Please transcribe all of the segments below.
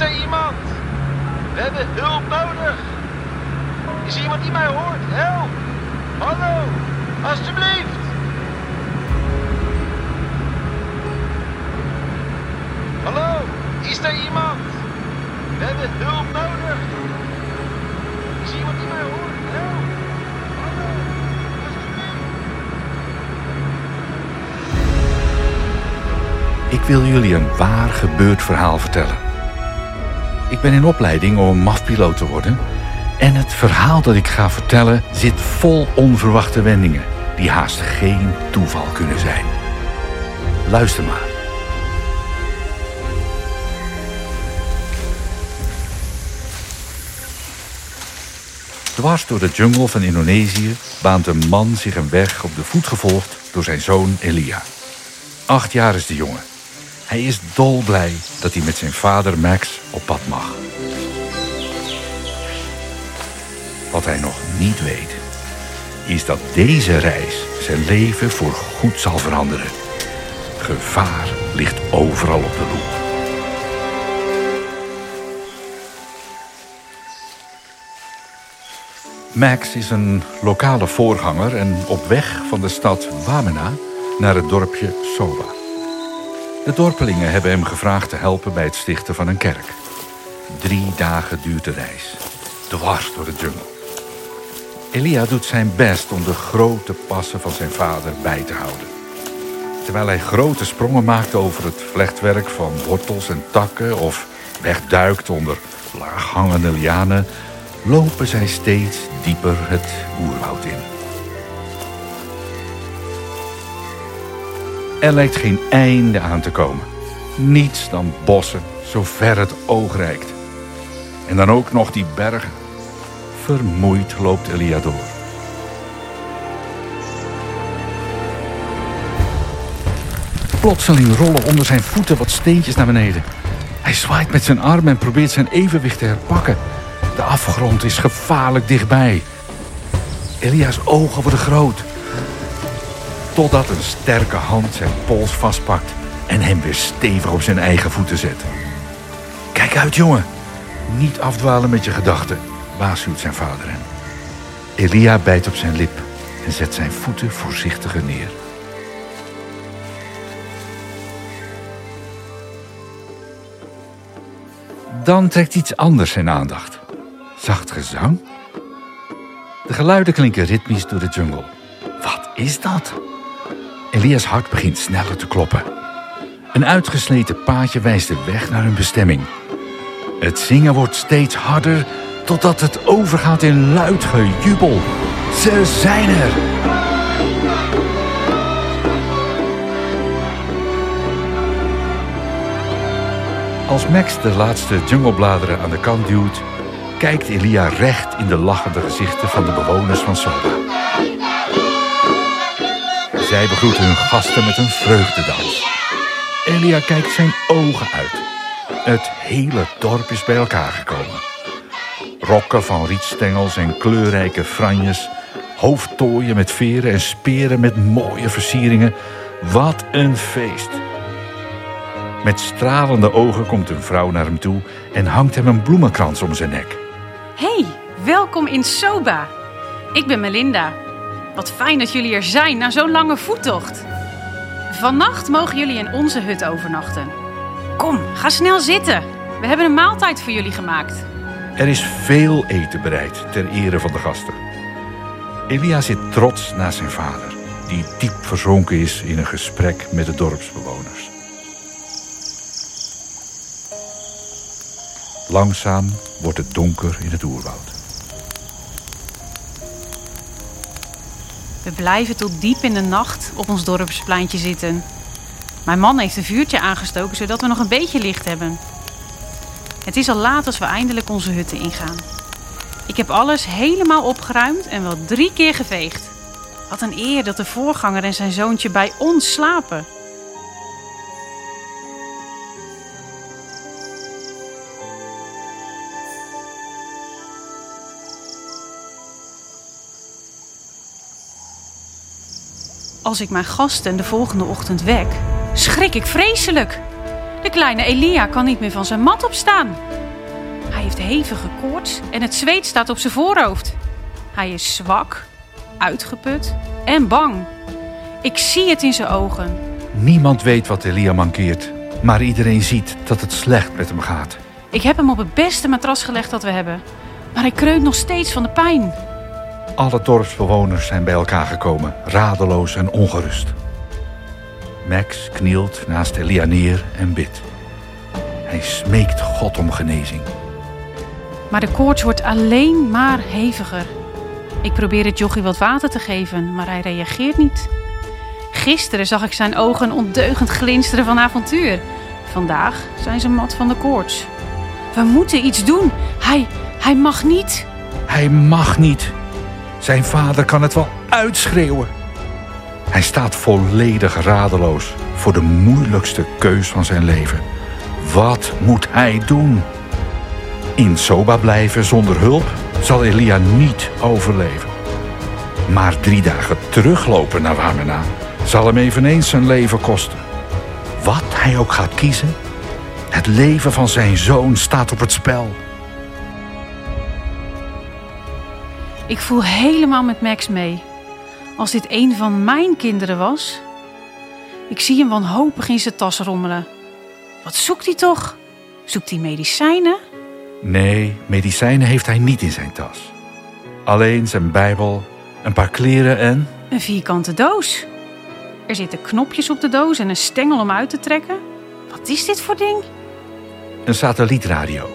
er iemand? We hebben hulp nodig. Is iemand die mij hoort? Help! Hallo! Alsjeblieft! Hallo? Is er iemand? We hebben hulp nodig. Is iemand die mij hoort? Help! Hallo! Alsjeblieft! Ik wil jullie een waar gebeurd verhaal vertellen. Ik ben in opleiding om mafpiloot te worden. En het verhaal dat ik ga vertellen zit vol onverwachte wendingen. Die haast geen toeval kunnen zijn. Luister maar. Dwars door de jungle van Indonesië baant een man zich een weg op de voet gevolgd door zijn zoon Elia. Acht jaar is de jongen. Hij is dolblij dat hij met zijn vader Max op pad mag. Wat hij nog niet weet, is dat deze reis zijn leven voor goed zal veranderen. Gevaar ligt overal op de loer. Max is een lokale voorganger en op weg van de stad Wamena naar het dorpje Soba. De dorpelingen hebben hem gevraagd te helpen bij het stichten van een kerk. Drie dagen duurt de reis, dwars door de jungle. Elia doet zijn best om de grote passen van zijn vader bij te houden. Terwijl hij grote sprongen maakt over het vlechtwerk van wortels en takken of wegduikt onder laaghangende lianen, lopen zij steeds dieper het oerwoud in. Er lijkt geen einde aan te komen. Niets dan bossen, zo ver het oog reikt. En dan ook nog die bergen. Vermoeid loopt Elia door. Plotseling rollen onder zijn voeten wat steentjes naar beneden. Hij zwaait met zijn arm en probeert zijn evenwicht te herpakken. De afgrond is gevaarlijk dichtbij. Elia's ogen worden groot. Totdat een sterke hand zijn pols vastpakt en hem weer stevig op zijn eigen voeten zet. Kijk uit, jongen. Niet afdwalen met je gedachten, waarschuwt zijn vader hem. Elia bijt op zijn lip en zet zijn voeten voorzichtiger neer. Dan trekt iets anders zijn aandacht. Zacht gezang? De geluiden klinken ritmisch door de jungle. Wat is dat? Elias hart begint sneller te kloppen. Een uitgesleten paadje wijst de weg naar hun bestemming. Het zingen wordt steeds harder totdat het overgaat in luid gejubel. Ze zijn er! Als Max de laatste junglebladeren aan de kant duwt, kijkt Elia recht in de lachende gezichten van de bewoners van Soba. Zij begroeten hun gasten met een vreugdedans. Elia kijkt zijn ogen uit. Het hele dorp is bij elkaar gekomen. Rokken van rietstengels en kleurrijke franjes, hoofdtooien met veren en speren met mooie versieringen. Wat een feest! Met stralende ogen komt een vrouw naar hem toe en hangt hem een bloemenkrans om zijn nek. Hey, welkom in Soba. Ik ben Melinda. Wat fijn dat jullie er zijn na zo'n lange voettocht. Vannacht mogen jullie in onze hut overnachten. Kom, ga snel zitten. We hebben een maaltijd voor jullie gemaakt. Er is veel eten bereid ter ere van de gasten. Elia zit trots naast zijn vader, die diep verzonken is in een gesprek met de dorpsbewoners. Langzaam wordt het donker in het oerwoud. We blijven tot diep in de nacht op ons dorpspleintje zitten. Mijn man heeft een vuurtje aangestoken zodat we nog een beetje licht hebben. Het is al laat als we eindelijk onze hutten ingaan. Ik heb alles helemaal opgeruimd en wel drie keer geveegd. Wat een eer dat de voorganger en zijn zoontje bij ons slapen. Als ik mijn gasten de volgende ochtend wek, schrik ik vreselijk. De kleine Elia kan niet meer van zijn mat opstaan. Hij heeft hevige koorts en het zweet staat op zijn voorhoofd. Hij is zwak, uitgeput en bang. Ik zie het in zijn ogen. Niemand weet wat Elia mankeert, maar iedereen ziet dat het slecht met hem gaat. Ik heb hem op het beste matras gelegd dat we hebben. Maar hij kreunt nog steeds van de pijn. Alle dorpsbewoners zijn bij elkaar gekomen, radeloos en ongerust. Max knielt naast Elia neer en bidt. Hij smeekt God om genezing. Maar de koorts wordt alleen maar heviger. Ik probeer het jochie wat water te geven, maar hij reageert niet. Gisteren zag ik zijn ogen ondeugend glinsteren van avontuur. Vandaag zijn ze mat van de koorts. We moeten iets doen. Hij, hij mag niet. Hij mag niet. Zijn vader kan het wel uitschreeuwen. Hij staat volledig radeloos voor de moeilijkste keus van zijn leven. Wat moet hij doen? In Soba blijven zonder hulp zal Elia niet overleven. Maar drie dagen teruglopen naar Wamena zal hem eveneens zijn leven kosten. Wat hij ook gaat kiezen, het leven van zijn zoon staat op het spel. Ik voel helemaal met Max mee. Als dit een van mijn kinderen was. Ik zie hem wanhopig in zijn tas rommelen. Wat zoekt hij toch? Zoekt hij medicijnen? Nee, medicijnen heeft hij niet in zijn tas. Alleen zijn Bijbel, een paar kleren en. Een vierkante doos. Er zitten knopjes op de doos en een stengel om uit te trekken. Wat is dit voor ding? een satellietradio.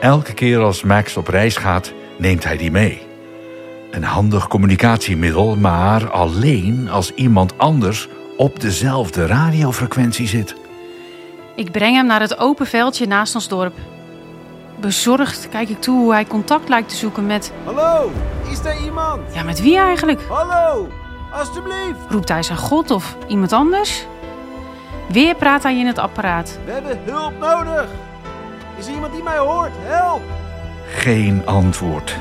Elke keer als Max op reis gaat, neemt hij die mee. Een handig communicatiemiddel, maar alleen als iemand anders op dezelfde radiofrequentie zit. Ik breng hem naar het open veldje naast ons dorp. Bezorgd kijk ik toe hoe hij contact lijkt te zoeken met. Hallo, is er iemand? Ja, met wie eigenlijk? Hallo, alstublieft. Roept hij zijn God of iemand anders? Weer praat hij in het apparaat. We hebben hulp nodig. Is er iemand die mij hoort? Help! Geen antwoord.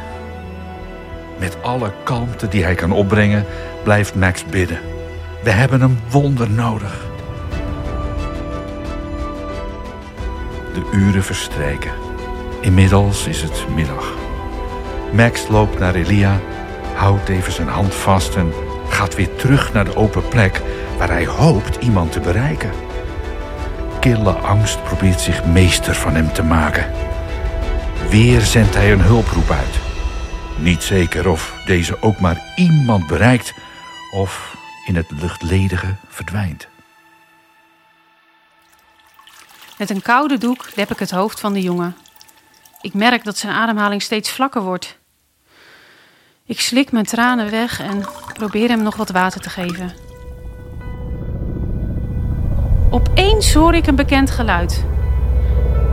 Met alle kalmte die hij kan opbrengen, blijft Max bidden. We hebben een wonder nodig. De uren verstrijken. Inmiddels is het middag. Max loopt naar Elia, houdt even zijn hand vast en gaat weer terug naar de open plek waar hij hoopt iemand te bereiken. Kille angst probeert zich meester van hem te maken. Weer zendt hij een hulproep uit. Niet zeker of deze ook maar iemand bereikt of in het luchtledige verdwijnt. Met een koude doek lep ik het hoofd van de jongen. Ik merk dat zijn ademhaling steeds vlakker wordt. Ik slik mijn tranen weg en probeer hem nog wat water te geven. Opeens hoor ik een bekend geluid.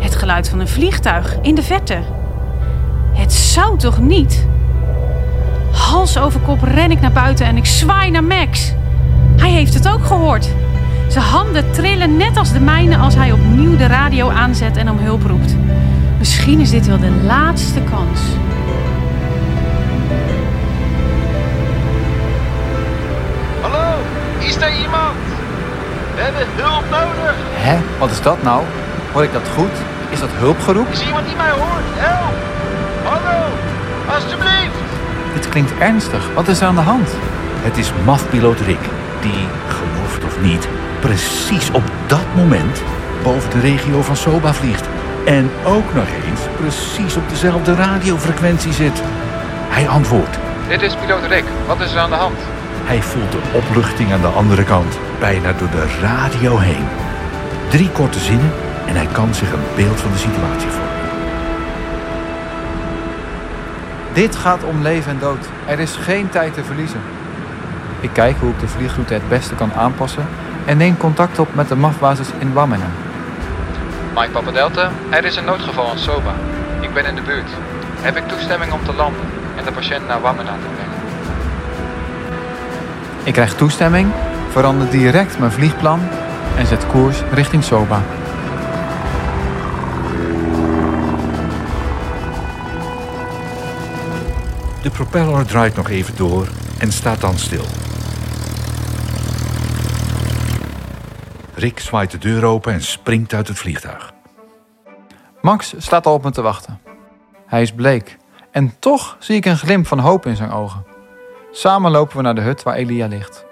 Het geluid van een vliegtuig in de verte. Het zou toch niet? Hals over kop ren ik naar buiten en ik zwaai naar Max. Hij heeft het ook gehoord. Zijn handen trillen net als de mijne als hij opnieuw de radio aanzet en om hulp roept. Misschien is dit wel de laatste kans. Hallo, is er iemand? We hebben hulp nodig. Hè? Wat is dat nou? Hoor ik dat goed? Is dat hulpgeroep? Is er iemand die mij hoort? Help! Hallo, alstublieft. Dit klinkt ernstig. Wat is er aan de hand? Het is mafpiloot Rick, die, gelooft of niet, precies op dat moment boven de regio van Soba vliegt. En ook nog eens precies op dezelfde radiofrequentie zit. Hij antwoordt. Dit is piloot Rick. Wat is er aan de hand? Hij voelt de opluchting aan de andere kant, bijna door de radio heen. Drie korte zinnen en hij kan zich een beeld van de situatie vormen. Dit gaat om leven en dood. Er is geen tijd te verliezen. Ik kijk hoe ik de vliegroute het beste kan aanpassen en neem contact op met de MAF-basis in Wamena. Mike Papa Delta, er is een noodgeval in Soba. Ik ben in de buurt. Heb ik toestemming om te landen en de patiënt naar Wamena te brengen? Ik krijg toestemming, verander direct mijn vliegplan en zet koers richting Soba. De propeller draait nog even door en staat dan stil. Rick zwaait de deur open en springt uit het vliegtuig. Max staat al op me te wachten. Hij is bleek. En toch zie ik een glimp van hoop in zijn ogen. Samen lopen we naar de hut waar Elia ligt.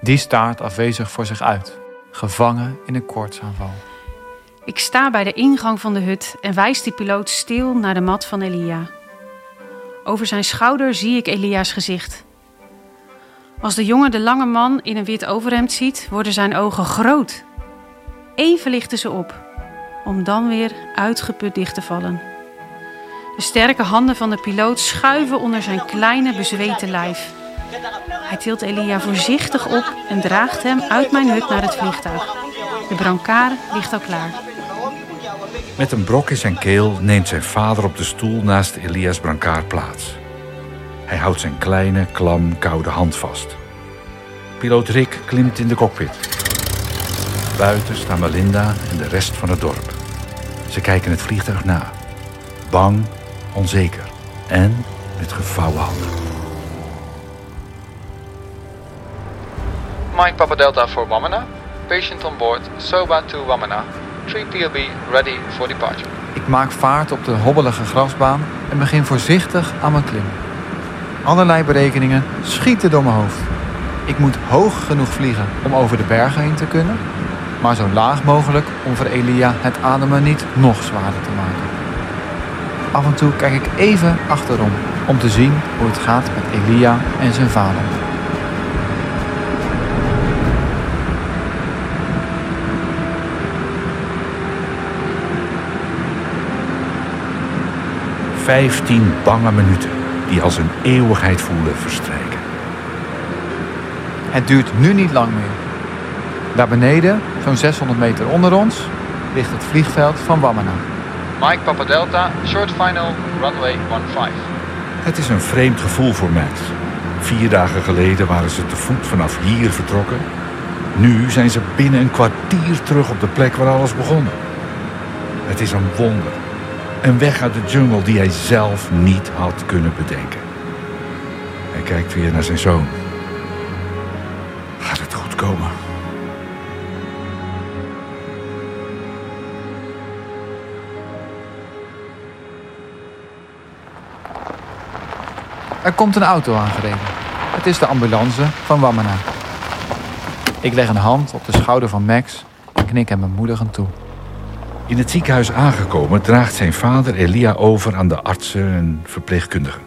Die staart afwezig voor zich uit, gevangen in een koortsaanval. Ik sta bij de ingang van de hut en wijs die piloot stil naar de mat van Elia. Over zijn schouder zie ik Elia's gezicht. Als de jongen de lange man in een wit overhemd ziet, worden zijn ogen groot. Even lichten ze op, om dan weer uitgeput dicht te vallen. De sterke handen van de piloot schuiven onder zijn kleine bezweten lijf. Hij tilt Elia voorzichtig op en draagt hem uit mijn hut naar het vliegtuig. De brancard ligt al klaar. Met een brok in zijn keel neemt zijn vader op de stoel naast Elias brancard plaats. Hij houdt zijn kleine, klam, koude hand vast. Piloot Rick klimt in de cockpit. Buiten staan Melinda en de rest van het dorp. Ze kijken het vliegtuig na. Bang, onzeker en met gevouwen handen. Mike Papa Delta for Wamena. Patient on board, Soba to Wamena. 3 PLB ready. Ik maak vaart op de hobbelige grasbaan en begin voorzichtig aan mijn klim. Allerlei berekeningen schieten door mijn hoofd. Ik moet hoog genoeg vliegen om over de bergen heen te kunnen, maar zo laag mogelijk om voor Elia het ademen niet nog zwaarder te maken. Af en toe kijk ik even achterom om te zien hoe het gaat met Elia en zijn vader. Vijftien bange minuten die als een eeuwigheid voelen verstrijken. Het duurt nu niet lang meer. Daar beneden, zo'n 600 meter onder ons, ligt het vliegveld van Wamena. Mike Papa Delta, short final, runway 15. Het is een vreemd gevoel voor Max. Vier dagen geleden waren ze te voet vanaf hier vertrokken. Nu zijn ze binnen een kwartier terug op de plek waar alles begon. Het is een wonder. Een weg uit de jungle die hij zelf niet had kunnen bedenken. Hij kijkt weer naar zijn zoon. Gaat het goed komen? Er komt een auto aangereden. Het is de ambulance van Wamena. Ik leg een hand op de schouder van Max en knik hem bemoedigend toe. In het ziekenhuis aangekomen draagt zijn vader Elia over aan de artsen en verpleegkundigen.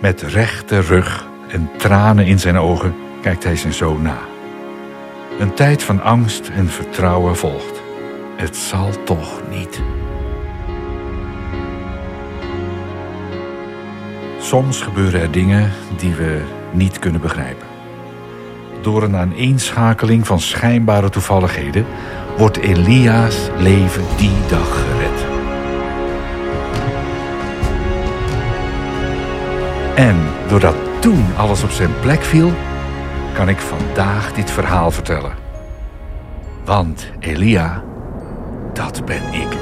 Met rechte rug en tranen in zijn ogen kijkt hij zijn zoon na. Een tijd van angst en vertrouwen volgt. Het zal toch niet. Soms gebeuren er dingen die we niet kunnen begrijpen. Door een aaneenschakeling van schijnbare toevalligheden wordt Elia's leven die dag gered. En doordat toen alles op zijn plek viel, kan ik vandaag dit verhaal vertellen. Want Elia, dat ben ik.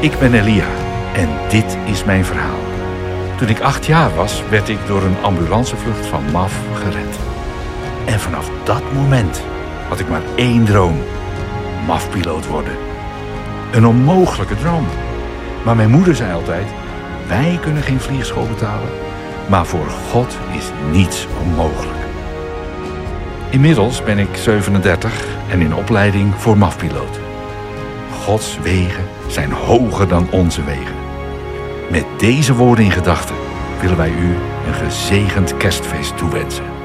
Ik ben Elia en dit is mijn verhaal. Toen ik acht jaar was, werd ik door een ambulancevlucht van MAF gered. En vanaf dat moment had ik maar één droom: MAF-piloot worden. Een onmogelijke droom. Maar mijn moeder zei altijd: wij kunnen geen vliegschool betalen, maar voor God is niets onmogelijk. Inmiddels ben ik 37 en in opleiding voor MAF-piloot. Gods wegen zijn hoger dan onze wegen. Met deze woorden in gedachten willen wij u een gezegend kerstfeest toewensen.